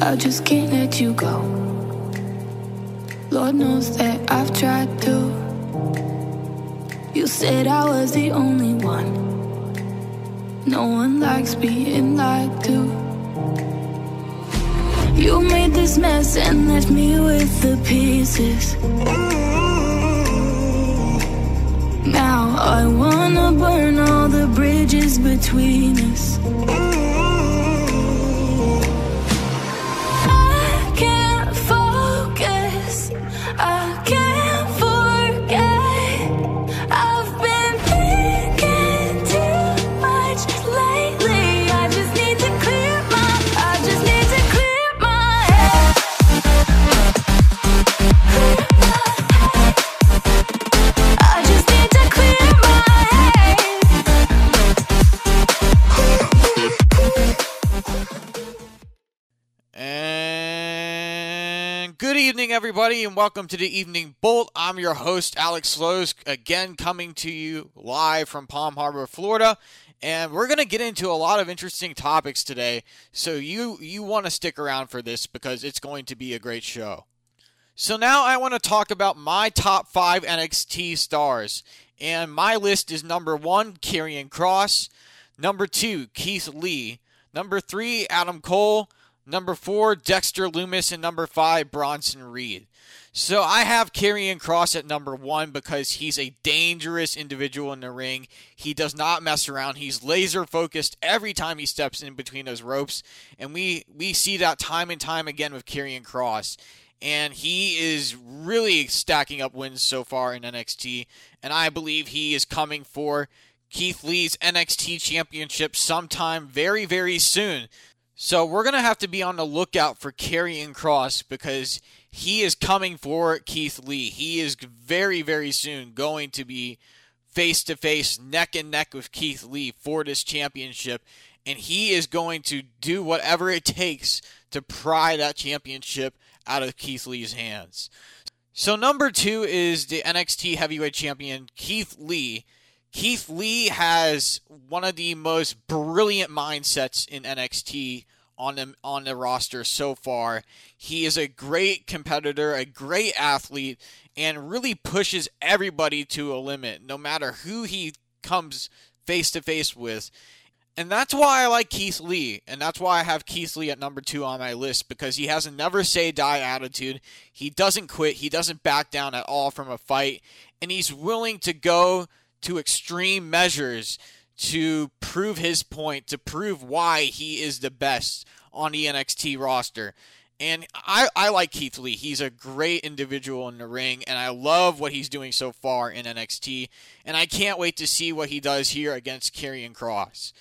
I just can't let you go. Lord knows that I've tried to. You said I was the only one. No one likes being lied to. You made this mess and left me with the pieces. Now I wanna burn all the bridges between us. Everybody, and welcome to the Evening Bolt. I'm your host, Alex Slows, again coming to you live from Palm Harbor, Florida. And we're going to get into a lot of interesting topics today, so you you want to stick around for this because it's going to be a great show. So now I want to talk about my top five NXT stars, and my list is number one, Karrion Kross, number two, Keith Lee, number three, Adam Cole. Number four, Dexter Lumis, and number five, Bronson Reed. So I have Karrion Kross at number one because he's a dangerous individual in the ring. He does not mess around. He's laser focused every time he steps in between those ropes, and we we see that time and time again with Karrion Kross. And he is really stacking up wins so far in NXT, and I believe he is coming for Keith Lee's NXT Championship sometime very very soon. So we're going to have to be on the lookout for Karrion Kross because he is coming for Keith Lee. He is very, very soon going to be face to face, neck and neck with Keith Lee for this championship. And he is going to do whatever it takes to pry that championship out of Keith Lee's hands. So, number two is the NXT Heavyweight Champion, Keith Lee. Keith Lee has one of the most brilliant mindsets in NXT on the on the roster so far. He is a great competitor, a great athlete, and really pushes everybody to a limit, no matter who he comes face to face with. And that's why I like Keith Lee, and that's why I have Keith Lee at number two on my list because he has a never say die attitude. He doesn't quit, he doesn't back down at all from a fight, and he's willing to go to extreme measures to prove his point, to prove why he is the best on the NXT roster. And I, I like Keith Lee. He's a great individual in the ring, and I love what he's doing so far in NXT. And I can't wait to see what he does here against Karrion Kross.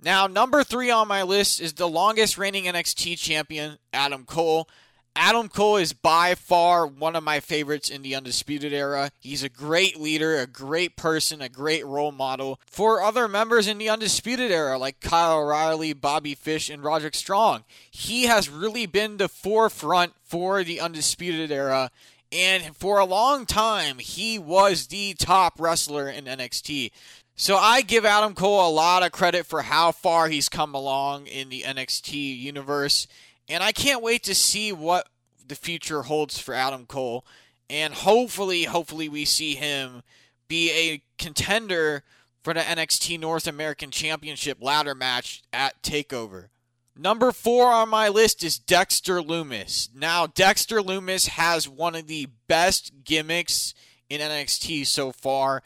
Now, number three on my list is the longest reigning NXT champion, Adam Cole. Adam Cole is by far one of my favorites in the Undisputed Era. He's a great leader, a great person, a great role model for other members in the Undisputed Era like Kyle O'Reilly, Bobby Fish, and Roderick Strong. He has really been the forefront for the Undisputed Era. And for a long time, he was the top wrestler in NXT. So I give Adam Cole a lot of credit for how far he's come along in the NXT universe. And I can't wait to see what the future holds for Adam Cole. And hopefully, hopefully, we see him be a contender for the NXT North American Championship ladder match at TakeOver. Number four on my list is Dexter Lumis. Now, Dexter Lumis has one of the best gimmicks in NXT so far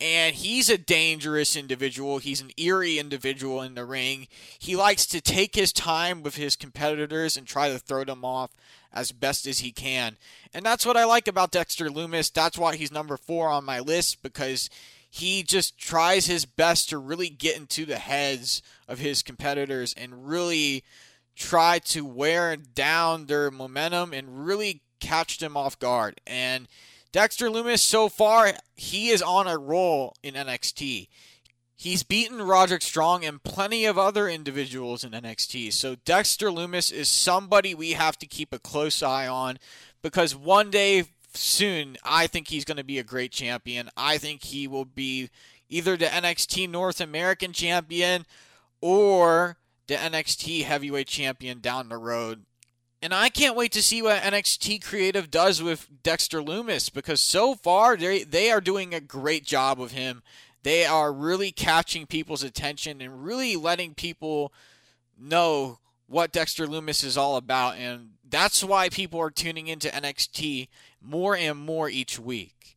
and he's a dangerous individual. He's an eerie individual in the ring. He likes to take his time with his competitors and try to throw them off as best as he can. And that's what I like about Dexter Lumis. That's why he's number four on my list because he just tries his best to really get into the heads of his competitors and really try to wear down their momentum and really catch them off guard. And Dexter Lumis, so far, he is on a roll in NXT. He's beaten Roderick Strong and plenty of other individuals in NXT. So Dexter Lumis is somebody we have to keep a close eye on because one day soon, I think he's going to be a great champion. I think he will be either the NXT North American champion or the NXT heavyweight champion down the road And I can't wait to see what NXT Creative does with Dexter Lumis because so far they they are doing a great job with him. They are really catching people's attention and really letting people know what Dexter Lumis is all about and that's why people are tuning into NXT more and more each week.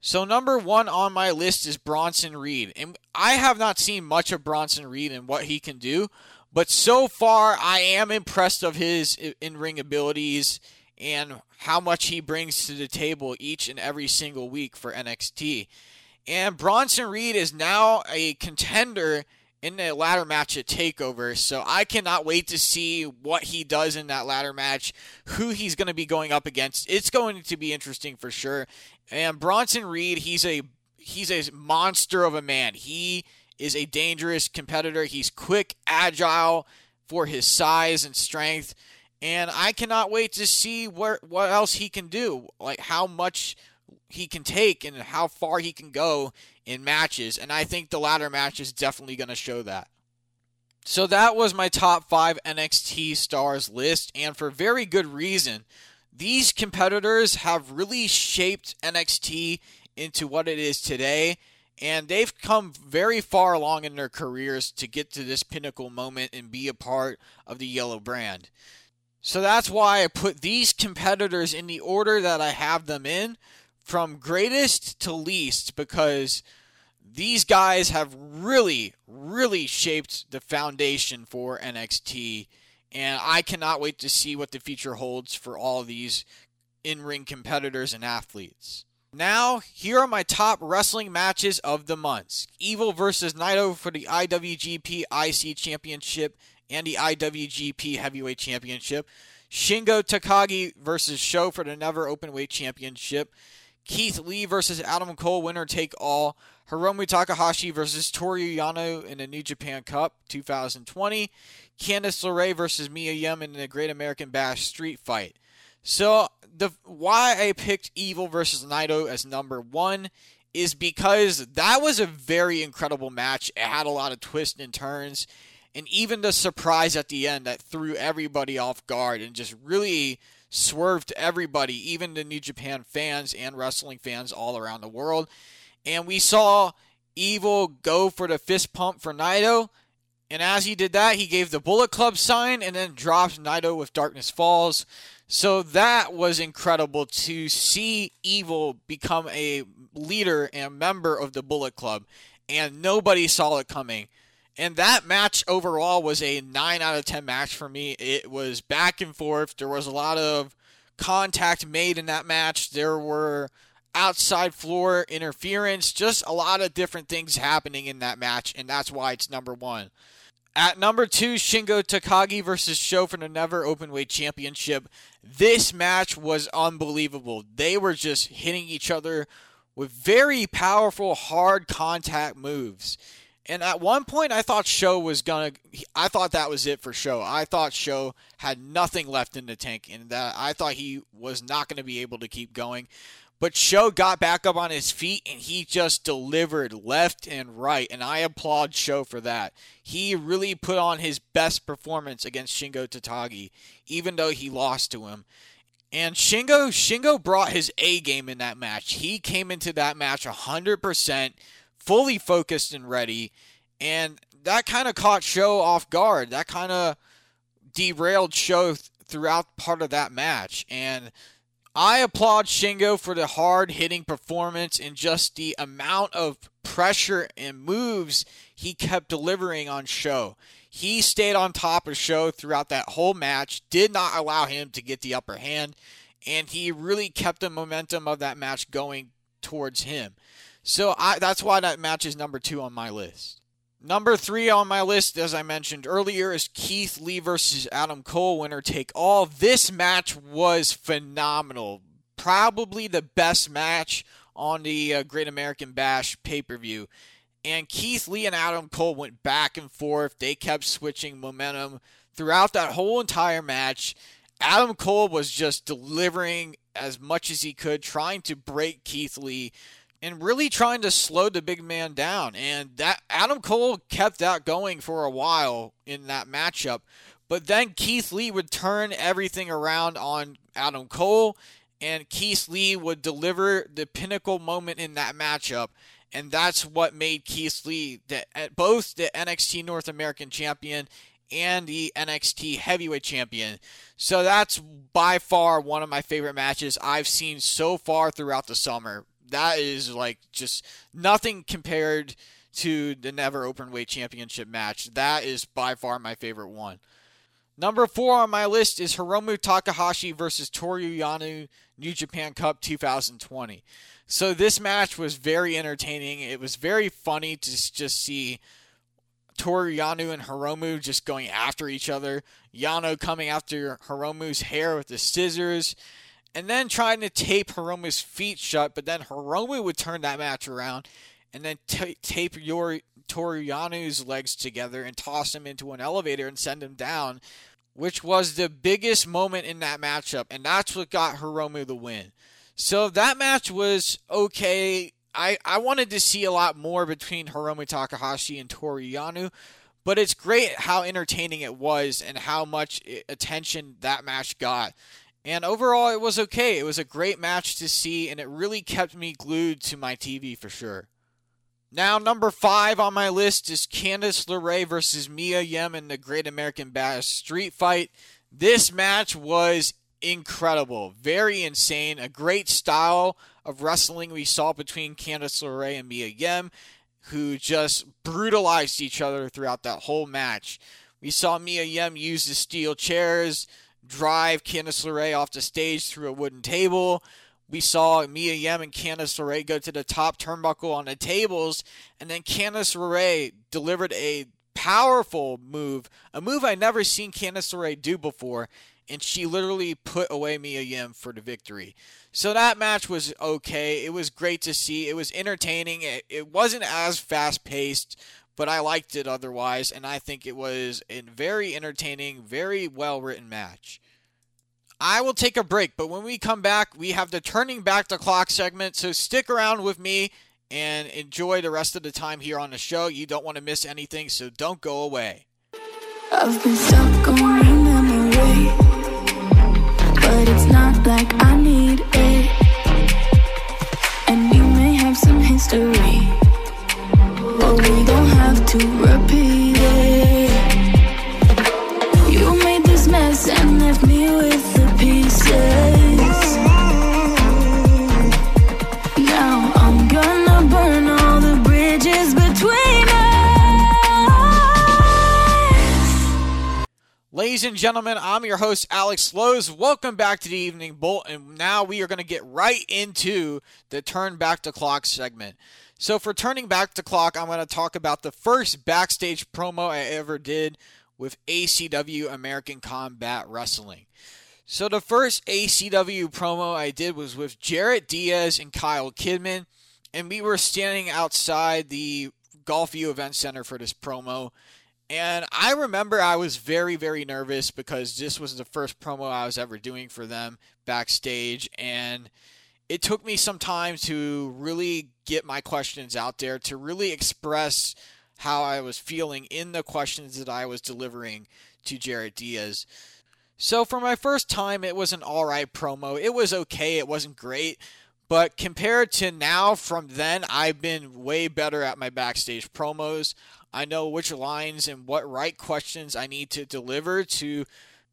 So number 1 on my list is Bronson Reed. And I have not seen much of Bronson Reed and what he can do, but so far, I am impressed of his in-ring abilities and how much he brings to the table each and every single week for NXT. And Bronson Reed is now a contender in the ladder match at TakeOver, so I cannot wait to see what he does in that ladder match, who he's going to be going up against. It's going to be interesting for sure. And Bronson Reed, he's a he's a monster of a man. He is a dangerous competitor. He's quick, agile for his size and strength, and I cannot wait to see where what else he can do, like how much he can take and how far he can go in matches. And I think the ladder match is definitely going to show that. So that was my top five NXT stars list, and for very good reason. These competitors have really shaped NXT into what it is today and they've come very far along in their careers to get to this pinnacle moment and be a part of the yellow brand. So that's why I put these competitors in the order that I have them in, from greatest to least, because these guys have really, really shaped the foundation for NXT. And I cannot wait to see what the future holds for all these in ring competitors and athletes. Now, here are my top wrestling matches of the month. Evil versus Naito for the IWGP IC Championship and the IWGP Heavyweight Championship. Shingo Takagi versus Sho for the Never Openweight Championship. Keith Lee versus Adam Cole, winner take all. Hiromu Takahashi versus Toru Yano in the New Japan Cup 2020. Candice LeRae versus Mia Yim in the Great American Bash Street Fight. So the why I picked Evil versus Naito as number one is because that was a very incredible match. It had a lot of twists and turns, and even the surprise at the end that threw everybody off guard and just really swerved everybody, even the New Japan fans and wrestling fans all around the world. And we saw Evil go for the fist pump for Naito. And as he did that, he gave the Bullet Club sign and then dropped Naito with Darkness Falls. So that was incredible to see Evil become a leader and member of the Bullet Club, and nobody saw it coming. And that match overall was a 9 out of 10 match for me. It was back and forth. There was a lot of contact made in that match. There were outside floor interference, just a lot of different things happening in that match, and that's why it's number one. At number two, Shingo Takagi versus Sho for the Never Openweight Championship. This match was unbelievable. They were just hitting each other with very powerful, hard contact moves. And at one point, I thought Sho was gonna. I thought that was it for Sho. I thought Sho had nothing left in the tank, and that I thought he was not going to be able to keep going. But Sho got back up on his feet and he just delivered left and right. And I applaud Sho for that. He really put on his best performance against Shingo Takagi, even though he lost to him. And Shingo, Shingo brought his A game in that match. He came into that match 100%, fully focused and ready. And that kind of caught Sho off guard. That kind of derailed Sho th- throughout part of that match. And I applaud Shingo for the hard hitting performance and just the amount of pressure and moves he kept delivering on Sho. He stayed on top of Sho throughout that whole match, did not allow him to get the upper hand, and he really kept the momentum of that match going towards him. So I, that's why that match is number two on my list. Number three on my list, as I mentioned earlier, is Keith Lee versus Adam Cole, winner take all. This match was phenomenal. Probably the best match on the uh, Great American Bash pay per view. And Keith Lee and Adam Cole went back and forth. They kept switching momentum throughout that whole entire match. Adam Cole was just delivering as much as he could, trying to break Keith Lee and really trying to slow the big man down. And that Adam Cole kept that going for a while in that matchup. But then Keith Lee would turn everything around on Adam Cole, and Keith Lee would deliver the pinnacle moment in that matchup. And that's what made Keith Lee the, both the NXT North American champion and the NXT Heavyweight Champion. So that's by far one of my favorite matches I've seen so far throughout the summer. That is like just nothing compared to the Never open weight Championship match. That is by far my favorite one. Number four on my list is Hiromu Takahashi versus Toru Yano New Japan Cup 2020. So this match was very entertaining. It was very funny to just see Toru Yano and Hiromu just going after each other. Yano coming after Hiromu's hair with the scissors. And then trying to tape Hiromu's feet shut, but then Hiromu would turn that match around and then t- tape your Toru Yano's legs together and toss him into an elevator and send him down, which was the biggest moment in that matchup, and that's what got Hiromu the win. So that match was okay. I, I wanted to see a lot more between Hiromu Takahashi and Toru Yano, but it's great how entertaining it was and how much eh, attention that match got. And overall, it was okay. It was a great match to see, and it really kept me glued to my TV for sure. Now, number five on my list is Candice LeRae versus Mia Yim in the Great American Bash Street Fight. This match was incredible, very insane, a great style of wrestling we saw between Candice LeRae and Mia Yim, who just brutalized each other throughout that whole match. We saw Mia Yim use the steel chairs, drive Candice LeRae off the stage through a wooden table. We saw Mia Yim and Candice LeRae go to the top turnbuckle on the tables, and then Candice LeRae delivered a powerful move, a move I never seen Candice LeRae do before, and she literally put away Mia Yim for the victory. So that match was okay. It was great to see. It was entertaining. It, it wasn't as fast paced, but I liked it otherwise, and I think it was a very entertaining, very well written match. I will take a break, but when we come back, we have the turning back the clock segment. So stick around with me and enjoy the rest of the time here on the show. You don't want to miss anything, so don't go away. I've been stuck on memory, but it's not like I need it. And you may have some history, but we don't to repeat it. You made this mess and left me with the pieces. Now I'm gonna burn all the bridges between us. Ladies and gentlemen, I'm your host, Alex Lowe's. Welcome back to the Evening Bolt, and now we are going to get right into the Turn Back the Clock segment. So, for Turning Back the Clock, I'm going to talk about the first backstage promo I ever did with ACW American Combat Wrestling. So, the first ACW promo I did was with Jarrett Diaz and Kyle Kidman, and we were standing outside the Golfview Event Center for this promo. And I remember I was very, very nervous because this was the first promo I was ever doing for them backstage. And it took me some time to really get my questions out there, to really express how I was feeling in the questions that I was delivering to Jared Diaz. So for my first time, it was an alright promo. It was okay, it wasn't great. But compared to now, from then, I've been way better at my backstage promos. I know which lines and what right questions I need to deliver to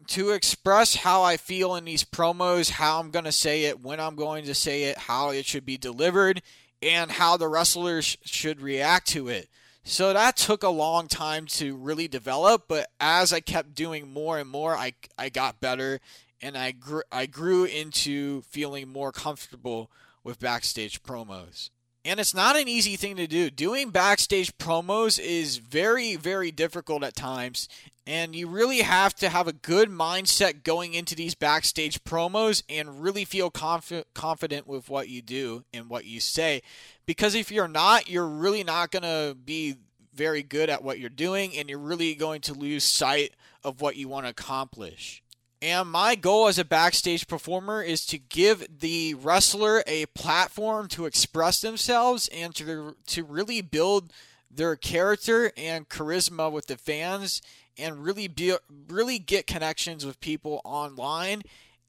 to express how I feel in these promos, how I'm going to say it, when I'm going to say it, how it should be delivered, and how the wrestlers should react to it. So that took a long time to really develop, but as I kept doing more and more, I, I got better and I grew, I grew into feeling more comfortable with backstage promos. And it's not an easy thing to do. Doing backstage promos is very, very difficult at times. And you really have to have a good mindset going into these backstage promos and really feel confi- confident with what you do and what you say. Because if you're not, you're really not going to be very good at what you're doing and you're really going to lose sight of what you want to accomplish. And my goal as a backstage performer is to give the wrestler a platform to express themselves and to, to really build their character and charisma with the fans and really be really get connections with people online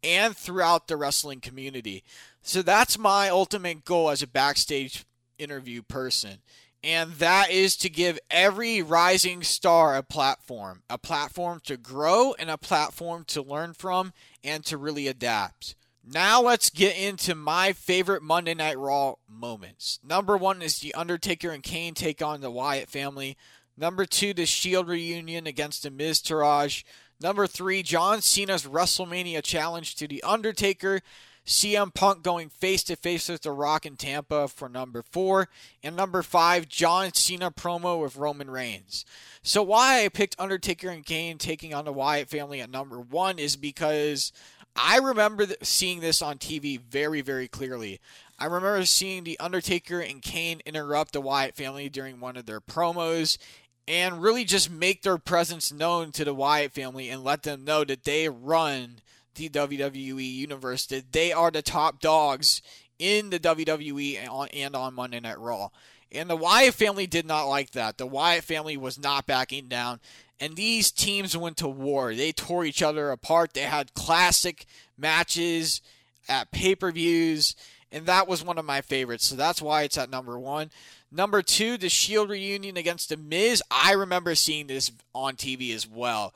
and throughout the wrestling community. So that's my ultimate goal as a backstage interview person. And that is to give every rising star a platform, a platform to grow and a platform to learn from and to really adapt. Now let's get into my favorite Monday Night Raw moments. Number one is The Undertaker and Kane take on the Wyatt family. Number two, the Shield reunion against the Miztourage. Number three, John Cena's WrestleMania challenge to The Undertaker. CM Punk going face to face with The Rock in Tampa for number four. And number five, John Cena promo with Roman Reigns. So, why I picked Undertaker and Kane taking on the Wyatt family at number one is because I remember seeing this on TV very, very clearly. I remember seeing The Undertaker and Kane interrupt the Wyatt family during one of their promos and really just make their presence known to the Wyatt family and let them know that they run the WWE universe, that they are the top dogs in the WWE and on, and on Monday Night Raw. And the Wyatt family did not like that. The Wyatt family was not backing down. And these teams went to war. They tore each other apart. They had classic matches at pay per views. And that was one of my favorites. So that's why it's at number one. Number two, the Shield reunion against The Miz. I remember seeing this on TV as well.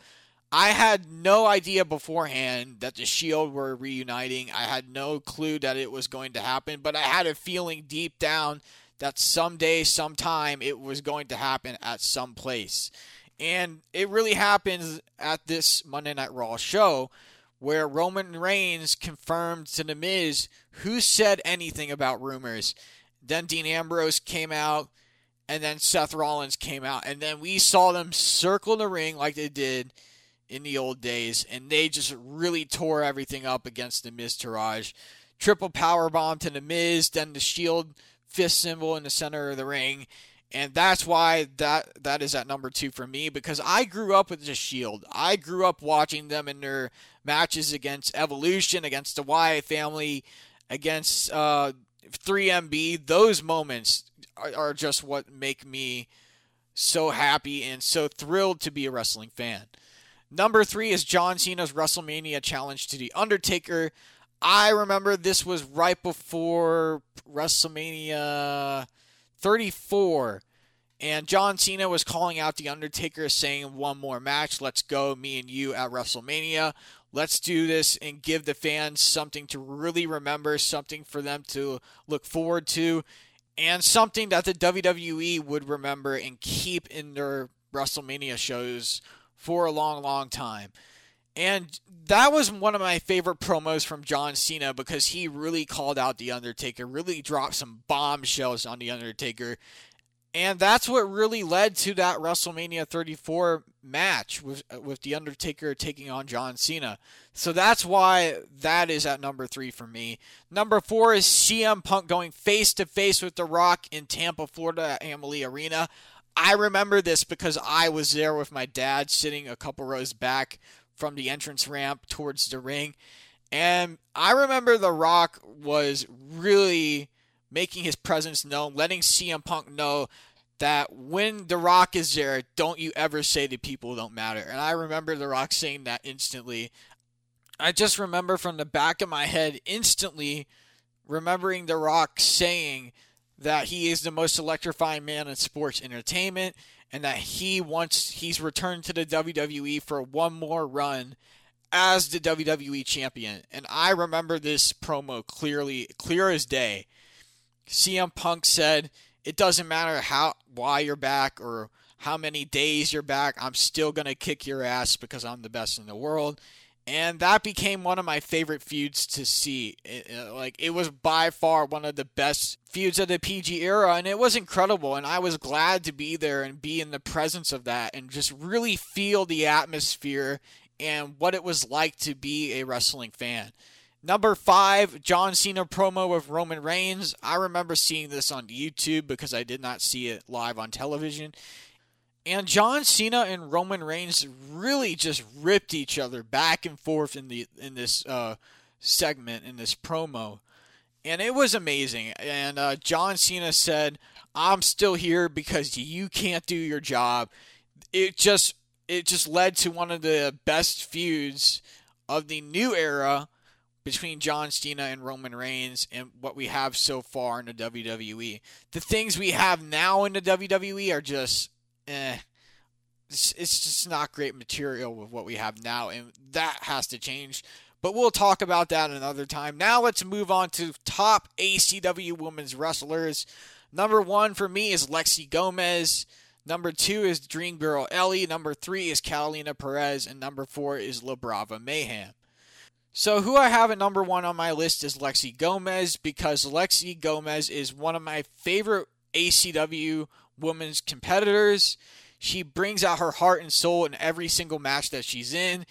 I had no idea beforehand that the Shield were reuniting. I had no clue that it was going to happen, but I had a feeling deep down that someday, sometime, it was going to happen at some place. And it really happens at this Monday Night Raw show where Roman Reigns confirmed to The Miz who said anything about rumors. Then Dean Ambrose came out, and then Seth Rollins came out, and then we saw them circle the ring like they did in the old days, and they just really tore everything up against the Miztourage. Triple power bomb to the Miz, then the Shield fist symbol in the center of the ring, and that's why that that is at number two for me because I grew up with the Shield. I grew up watching them in their matches against Evolution, against the Wyatt family, against uh, 3MB. Those moments are, are just what make me so happy and so thrilled to be a wrestling fan. Number three is John Cena's WrestleMania challenge to The Undertaker. I remember this was right before WrestleMania 34. And John Cena was calling out The Undertaker, saying, One more match. Let's go, me and you at WrestleMania. Let's do this and give the fans something to really remember, something for them to look forward to, and something that the WWE would remember and keep in their WrestleMania shows for a long, long time. And that was one of my favorite promos from John Cena because he really called out The Undertaker, really dropped some bombshells on The Undertaker. And that's what really led to that WrestleMania 34 match with with The Undertaker taking on John Cena. So that's why that is at number 3 for me. Number 4 is CM Punk going face to face with The Rock in Tampa, Florida at Amalie Arena. I remember this because I was there with my dad sitting a couple rows back from the entrance ramp towards the ring. And I remember The Rock was really making his presence known, letting CM Punk know that when The Rock is there, don't you ever say the people don't matter. And I remember The Rock saying that instantly. I just remember from the back of my head instantly remembering The Rock saying that he is the most electrifying man in sports entertainment and that he wants he's returned to the WWE for one more run as the WWE champion. And I remember this promo clearly, clear as day. CM Punk said, "It doesn't matter how why you're back or how many days you're back. I'm still going to kick your ass because I'm the best in the world." And that became one of my favorite feuds to see. It, uh, like it was by far one of the best feuds of the PG era, and it was incredible. And I was glad to be there and be in the presence of that, and just really feel the atmosphere and what it was like to be a wrestling fan. Number five, John Cena promo with Roman Reigns. I remember seeing this on YouTube because I did not see it live on television. And John Cena and Roman Reigns really just ripped each other back and forth in the in this uh, segment in this promo, and it was amazing. And uh, John Cena said, "I'm still here because you can't do your job." It just it just led to one of the best feuds of the new era between John Cena and Roman Reigns and what we have so far in the WWE. The things we have now in the WWE are just eh. It's, it's just not great material with what we have now, and that has to change. But we'll talk about that another time. Now let's move on to top ACW women's wrestlers. Number one for me is Lexi Gomez. Number two is Dream Girl Ellie. Number three is Catalina Perez. And number four is La Brava Mayhem. So, who I have at number one on my list is Lexi Gomez because Lexi Gomez is one of my favorite ACW women's competitors. She brings out her heart and soul in every single match that she's in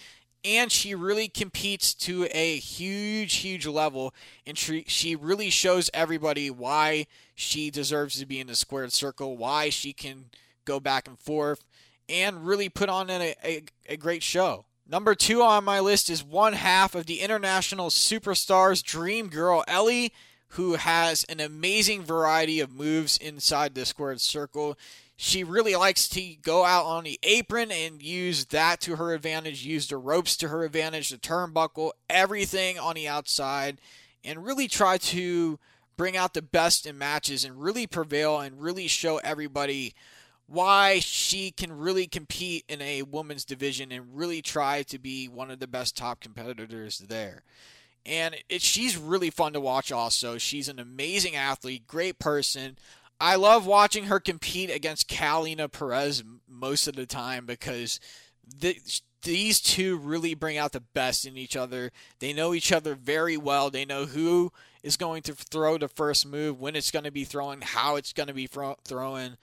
and she really competes to a huge, huge level. And she, she really shows everybody why she deserves to be in the squared circle, why she can go back and forth, and really put on a, a, a great show. Number two on my list is one half of the international superstars Dream Girl Ellie, who has an amazing variety of moves inside the squared circle. She really likes to go out on the apron and use that to her advantage, use the ropes to her advantage, the turnbuckle, everything on the outside, and really try to bring out the best in matches and really prevail and really show everybody why she can really compete in a women's division and really try to be one of the best top competitors there. And it, she's really fun to watch also. She's an amazing athlete, great person. I love watching her compete against Kalina Perez most of the time because the, these two really bring out the best in each other. They know each other very well. They know who is going to throw the first move, when it's going to be thrown, how it's going to be thrown.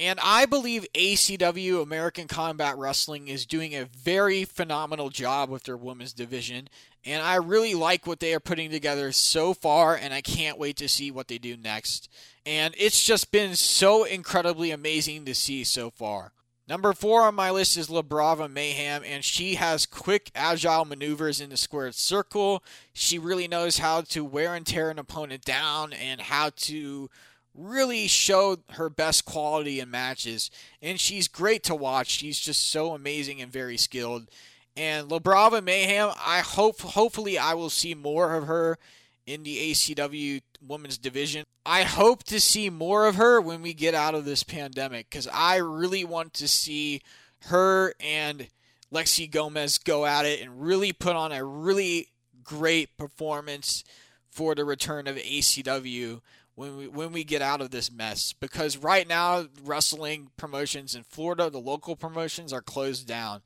And I believe ACW, American Combat Wrestling, is doing a very phenomenal job with their women's division. And I really like what they are putting together so far, and I can't wait to see what they do next. And it's just been so incredibly amazing to see so far. Number four on my list is La Brava Mayhem, and she has quick, agile maneuvers in the squared circle. She really knows how to wear and tear an opponent down and how to really show her best quality in matches. And she's great to watch. She's just so amazing and very skilled. And La Brava Mayhem, I hope hopefully I will see more of her in the ACW women's division. I hope to see more of her when we get out of this pandemic because I really want to see her and Lexi Gomez go at it and really put on a really great performance for the return of ACW when we when we get out of this mess because right now wrestling promotions in Florida, the local promotions are closed down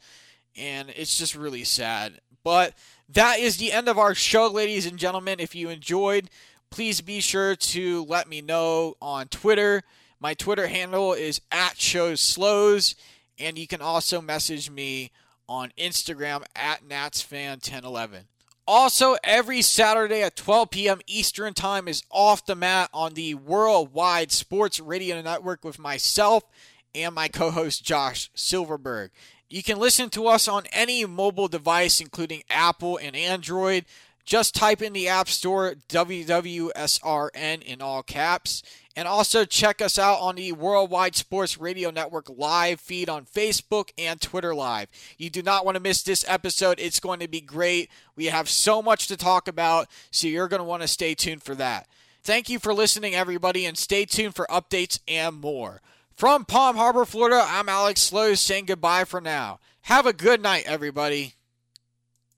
and it's just really sad. But that is the end of our show, ladies and gentlemen. If you enjoyed, please be sure to let me know on Twitter. My Twitter handle is at shows slows, and you can also message me on Instagram at natsfan1011. Also, every Saturday at 12 p.m. Eastern Time is off the mat on the Worldwide Sports Radio Network with myself and my co host Josh Silverberg. You can listen to us on any mobile device, including Apple and Android. Just type in the App Store WWSRN in all caps. And also check us out on the Worldwide Sports Radio Network live feed on Facebook and Twitter Live. You do not want to miss this episode. It's going to be great. We have so much to talk about, so you're going to want to stay tuned for that. Thank you for listening, everybody, and stay tuned for updates and more. From Palm Harbor, Florida, I'm Alex Slows saying goodbye for now. Have a good night, everybody.